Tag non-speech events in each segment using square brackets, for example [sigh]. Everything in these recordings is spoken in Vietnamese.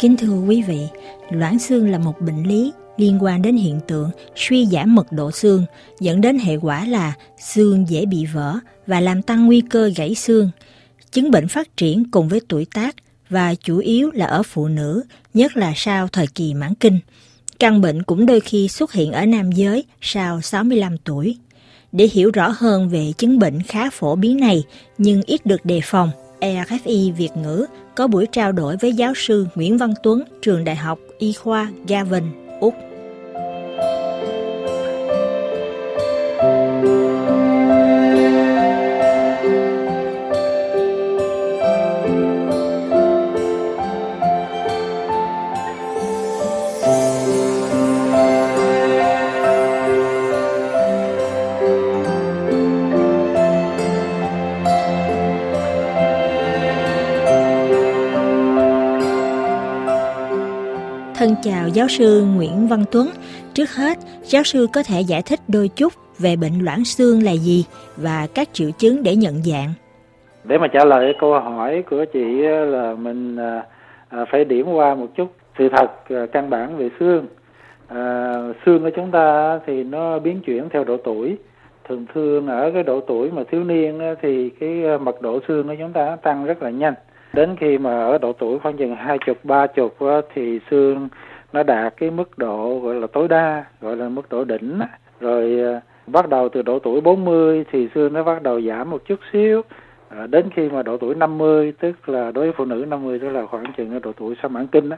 Kính thưa quý vị, loãng xương là một bệnh lý liên quan đến hiện tượng suy giảm mật độ xương, dẫn đến hệ quả là xương dễ bị vỡ và làm tăng nguy cơ gãy xương. Chứng bệnh phát triển cùng với tuổi tác và chủ yếu là ở phụ nữ, nhất là sau thời kỳ mãn kinh. Căn bệnh cũng đôi khi xuất hiện ở nam giới sau 65 tuổi. Để hiểu rõ hơn về chứng bệnh khá phổ biến này nhưng ít được đề phòng, ERFI Việt ngữ có buổi trao đổi với giáo sư Nguyễn Văn Tuấn, trường Đại học Y khoa Gavin, Úc. Chào giáo sư Nguyễn Văn Tuấn. Trước hết, giáo sư có thể giải thích đôi chút về bệnh loãng xương là gì và các triệu chứng để nhận dạng. Để mà trả lời câu hỏi của chị là mình à, à, phải điểm qua một chút sự thật à, căn bản về xương. À, xương của chúng ta thì nó biến chuyển theo độ tuổi. Thường thường ở cái độ tuổi mà thiếu niên thì cái mật độ xương của chúng ta tăng rất là nhanh đến khi mà ở độ tuổi khoảng chừng hai chục ba chục thì xương nó đạt cái mức độ gọi là tối đa gọi là mức độ đỉnh rồi ờ, bắt đầu từ độ tuổi 40 thì xương nó bắt đầu giảm một chút xíu. À, đến khi mà độ tuổi 50 tức là đối với phụ nữ 50 tức là khoảng chừng ở độ tuổi sau mãn kinh đó,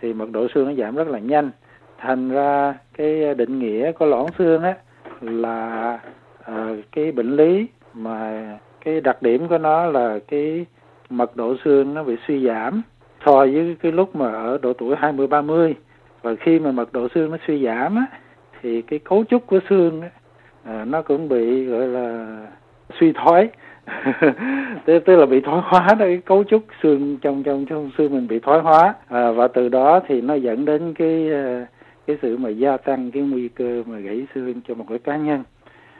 thì mật độ xương nó giảm rất là nhanh. Thành ra cái định nghĩa của loãng xương á là à, cái bệnh lý mà cái đặc điểm của nó là cái mật độ xương nó bị suy giảm so với cái lúc mà ở độ tuổi 20 30 và khi mà mật độ xương nó suy giảm á thì cái cấu trúc của xương á, à, nó cũng bị gọi là suy thoái. [laughs] Tức, tức là bị thoái hóa đó cái cấu trúc xương trong trong trong xương mình bị thoái hóa. À, và từ đó thì nó dẫn đến cái à, cái sự mà gia tăng cái nguy cơ mà gãy xương cho một cái cá nhân.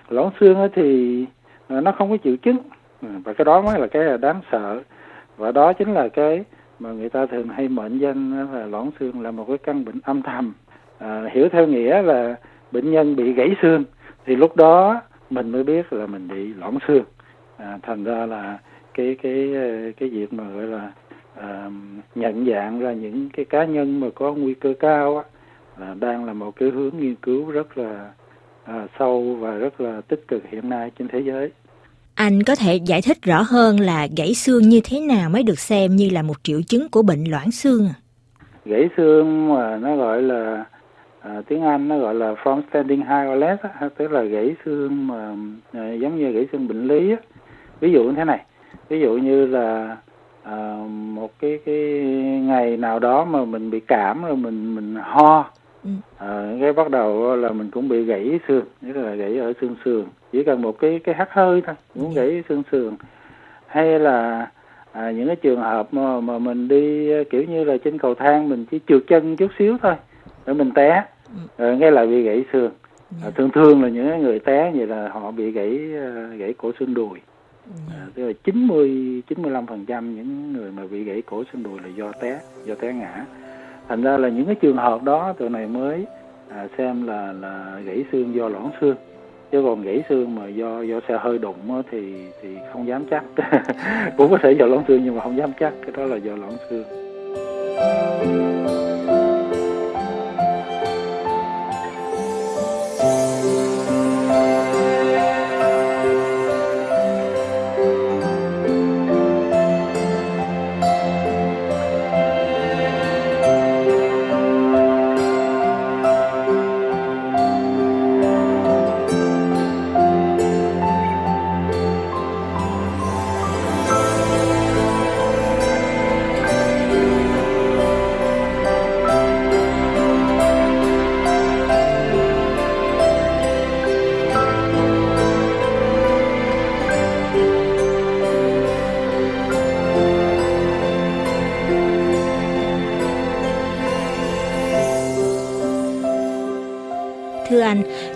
Loãng xương á thì à, nó không có triệu chứng. À, và cái đó mới là cái đáng sợ. Và đó chính là cái mà người ta thường hay mệnh danh là loãng xương là một cái căn bệnh âm thầm. À, hiểu theo nghĩa là bệnh nhân bị gãy xương thì lúc đó mình mới biết là mình bị loãng xương. À, thành ra là cái cái cái việc mà gọi là à, nhận dạng ra những cái cá nhân mà có nguy cơ cao á, là đang là một cái hướng nghiên cứu rất là à, sâu và rất là tích cực hiện nay trên thế giới anh có thể giải thích rõ hơn là gãy xương như thế nào mới được xem như là một triệu chứng của bệnh loãng xương à? Gãy xương mà nó gọi là à, tiếng Anh nó gọi là from standing high or less á, tức là gãy xương mà à, giống như gãy xương bệnh lý á. Ví dụ như thế này, ví dụ như là à, một cái cái ngày nào đó mà mình bị cảm rồi mình mình ho ừ. à, cái bắt đầu là mình cũng bị gãy xương, tức là gãy ở xương sườn chỉ cần một cái cái hắt hơi thôi cũng gãy xương sườn. Hay là à, những cái trường hợp mà, mà mình đi kiểu như là trên cầu thang mình chỉ trượt chân chút xíu thôi để mình té rồi nghe lại bị gãy xương. À, thường thường là những người té vậy là họ bị gãy à, gãy cổ xương đùi. À, tức là 90 95 phần trăm những người mà bị gãy cổ xương đùi là do té do té ngã thành ra là những cái trường hợp đó tụi này mới à, xem là là gãy xương do loãng xương. Chứ còn gãy xương mà do do xe hơi đụng thì thì không dám chắc. [laughs] Cũng có thể do loãng xương nhưng mà không dám chắc cái đó là do loãng xương.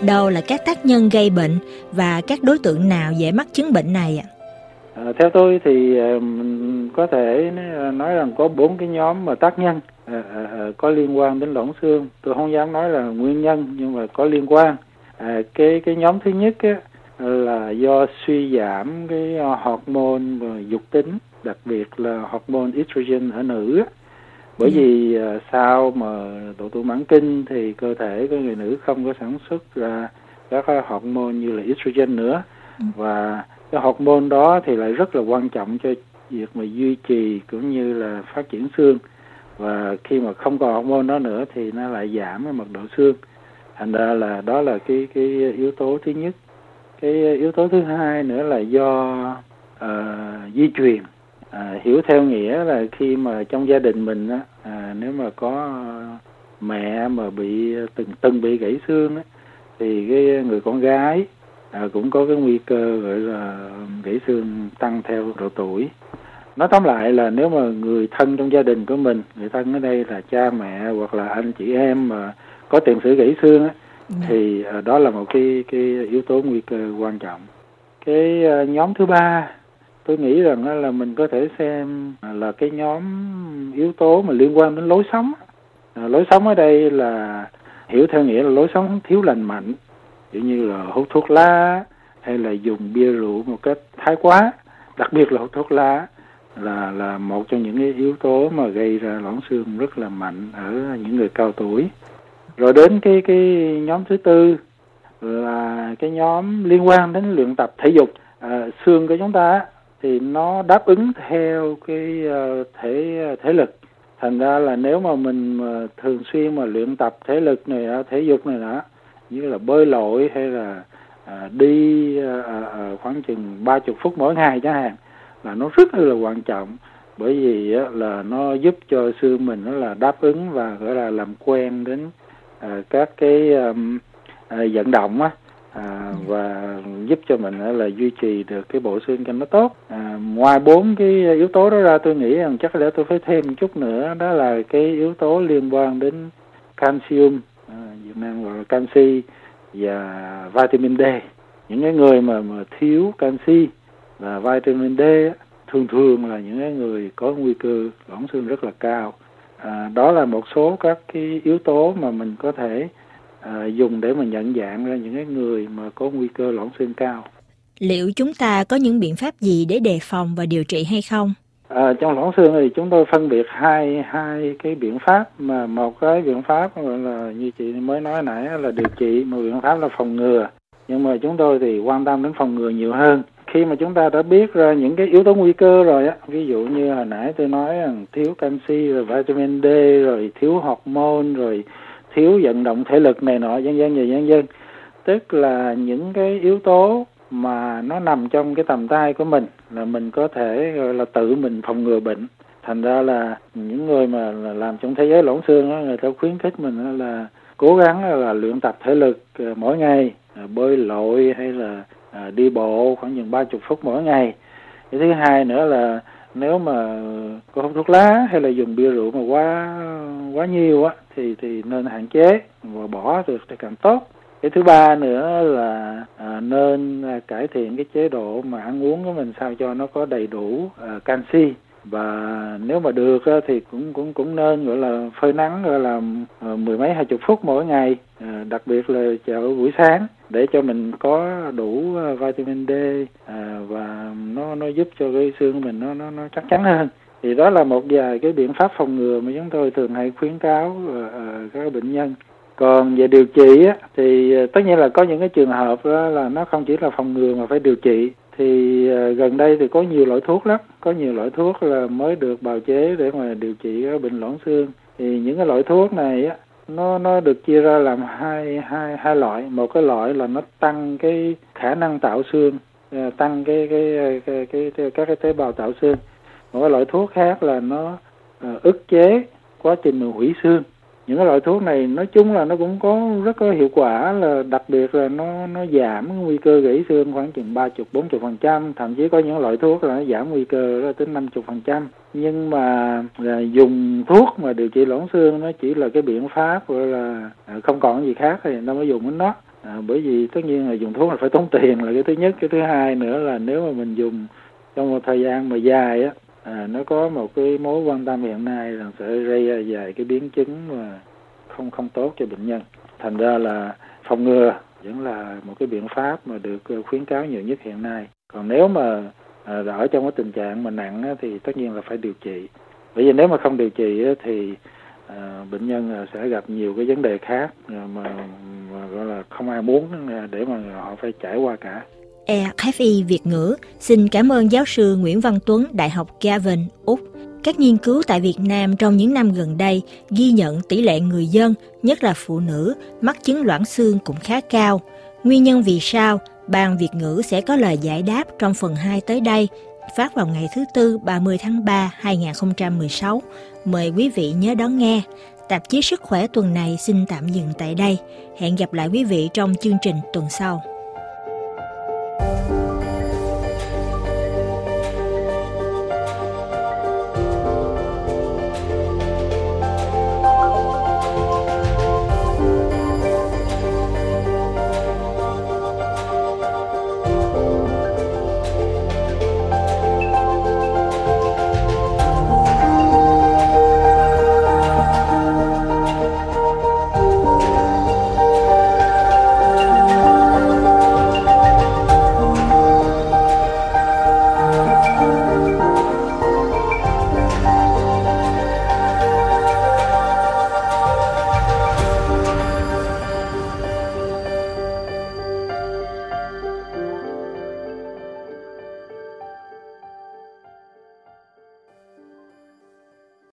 Đâu là các tác nhân gây bệnh và các đối tượng nào dễ mắc chứng bệnh này ạ? À, theo tôi thì ờ, có thể nói rằng có bốn cái nhóm mà tác nhân à, à, có liên quan đến loãng xương. Tôi không dám nói là nguyên nhân nhưng mà có liên quan. À, cái cái nhóm thứ nhất á, là do suy giảm cái hormone dục tính, đặc biệt là hormone estrogen ở nữ. Bởi ừ. vì à, sau mà độ tuổi mãn kinh thì cơ thể của người nữ không có sản xuất ra các hormone như là estrogen nữa. Ừ. và cái hormone đó thì lại rất là quan trọng cho việc mà duy trì cũng như là phát triển xương. Và khi mà không còn hormone đó nữa thì nó lại giảm cái mật độ xương. Thành ra là đó là cái cái yếu tố thứ nhất. Cái yếu tố thứ hai nữa là do uh, di truyền à, hiểu theo nghĩa là khi mà trong gia đình mình á à, nếu mà có mẹ mà bị từng từng bị gãy xương á thì cái người con gái à, cũng có cái nguy cơ gọi là gãy xương tăng theo độ tuổi nói tóm lại là nếu mà người thân trong gia đình của mình người thân ở đây là cha mẹ hoặc là anh chị em mà có tiền sử gãy xương á dạ. thì à, đó là một cái cái yếu tố nguy cơ quan trọng cái à, nhóm thứ ba tôi nghĩ rằng là mình có thể xem là cái nhóm yếu tố mà liên quan đến lối sống. À, lối sống ở đây là hiểu theo nghĩa là lối sống thiếu lành mạnh ví như là hút thuốc lá hay là dùng bia rượu một cách thái quá. Đặc biệt là hút thuốc lá là là một trong những cái yếu tố mà gây ra loãng xương rất là mạnh ở những người cao tuổi. Rồi đến cái cái nhóm thứ tư là cái nhóm liên quan đến luyện tập thể dục. À, xương của chúng ta thì nó đáp ứng theo cái ờ, thể thể lực. Thành ra là nếu mà mình mà thường xuyên mà luyện tập thể lực này thể dục này đó như là bơi lội hay là à, đi à, à, khoảng chừng ba chục phút mỗi ngày chẳng hạn là nó rất là quan trọng. Bởi vì á, là nó giúp cho xương mình nó là đáp ứng và gọi là làm quen đến à, các cái um, à, vận động á à, và giúp cho mình là duy trì được cái bộ xương cho nó tốt. À, ngoài bốn cái yếu tố đó ra tôi nghĩ rằng chắc là tôi phải thêm một chút nữa đó là cái yếu tố liên quan đến calcium à, Việt Nam gọi là canxi và vitamin D. Những cái người mà mà thiếu canxi và vitamin D thường thường là những cái người có nguy cơ loãng xương rất là cao. À, đó là một số các cái yếu tố mà mình có thể à, dùng để mà nhận dạng ra những cái người mà có nguy cơ loãng xương cao. Liệu chúng ta có những biện pháp gì để đề phòng và điều trị hay không? À, trong loãng xương thì chúng tôi phân biệt hai hai cái biện pháp mà một cái biện pháp gọi là như chị mới nói nãy là điều trị, một biện pháp là phòng ngừa. Nhưng mà chúng tôi thì quan tâm đến phòng ngừa nhiều hơn. Khi mà chúng ta đã biết ra những cái yếu tố nguy cơ rồi á, ví dụ như hồi nãy tôi nói rằng thiếu canxi rồi vitamin D rồi thiếu hormone rồi thiếu vận động thể lực này nọ dân dân và dân dân tức là những cái yếu tố mà nó nằm trong cái tầm tay của mình là mình có thể gọi là tự mình phòng ngừa bệnh. Thành ra là những người mà làm trong thế giới loãng xương đó, người ta khuyến khích mình là cố gắng là luyện tập thể lực à, mỗi ngày à, bơi lội hay là à, đi bộ khoảng chừng ba chục phút mỗi ngày. Cái thứ hai nữa là nếu mà có hút thuốc lá hay là dùng bia rượu mà quá quá nhiều á thì thì nên hạn chế và bỏ được thì càng tốt. Cái thứ ba nữa là à, nên à, cải thiện cái chế độ mà ăn uống của mình sao cho nó có đầy đủ à, canxi. Và nếu mà được á, thì cũng cũng cũng nên gọi là phơi nắng gọi là à, mười mấy hai chục phút mỗi ngày à, đặc biệt là chợ buổi sáng để cho mình có đủ ờ, vitamin D à, và nó nó giúp cho cái xương của mình nó nó nó chắc chắn hơn. Thì đó là một vài cái biện pháp phòng ngừa mà chúng tôi thường hay khuyến cáo uh, các bệnh nhân. Còn về điều trị á, thì tất nhiên là có những cái trường hợp đó là nó không chỉ là phòng ngừa mà phải điều trị. Thì gần đây thì có nhiều loại thuốc lắm. Có nhiều loại thuốc là mới được bào chế để mà điều trị cái bệnh loãng xương. Thì những cái loại thuốc này á nó nó được chia ra làm hai hai hai loại. Một cái loại là nó tăng cái khả năng tạo xương à, tăng cái cái cái cái, cái các cái tế bào tạo xương. Một cái loại thuốc khác là nó à, ức chế quá trình hủy xương những cái loại thuốc này nói chung là nó cũng có rất có hiệu quả là đặc biệt là nó nó giảm nguy cơ gãy xương khoảng chừng ba chục bốn chục phần trăm. Thậm chí có những loại thuốc là nó giảm nguy cơ là tới năm chục phần trăm. Nhưng mà là dùng thuốc mà điều trị loãng xương nó chỉ là cái biện pháp gọi là à, không còn gì khác thì nó mới dùng đến nó. À, bởi vì tất nhiên là dùng thuốc là phải tốn tiền là cái thứ nhất. Cái thứ hai nữa là nếu mà mình dùng trong một thời gian mà dài á à, nó có một cái mối quan tâm hiện nay là sẽ gây ra vài cái biến chứng mà không không tốt cho bệnh nhân. Thành ra là phòng ngừa vẫn là một cái biện pháp mà được ờ, khuyến cáo nhiều nhất hiện nay. Còn nếu mà à, ở trong cái tình trạng mà nặng á, thì tất nhiên là phải điều trị. Bởi vì nếu mà không điều trị á, thì à, bệnh nhân à, sẽ gặp nhiều cái vấn đề khác mà, mà gọi là không ai muốn à, để mà họ phải trải qua cả. EFI Việt ngữ xin cảm ơn giáo sư Nguyễn Văn Tuấn, Đại học Gavin, Úc. Các nghiên cứu tại Việt Nam trong những năm gần đây ghi nhận tỷ lệ người dân, nhất là phụ nữ, mắc chứng loãng xương cũng khá cao. Nguyên nhân vì sao? Ban Việt ngữ sẽ có lời giải đáp trong phần 2 tới đây, phát vào ngày thứ Tư 30 tháng 3 2016. Mời quý vị nhớ đón nghe. Tạp chí Sức khỏe tuần này xin tạm dừng tại đây. Hẹn gặp lại quý vị trong chương trình tuần sau.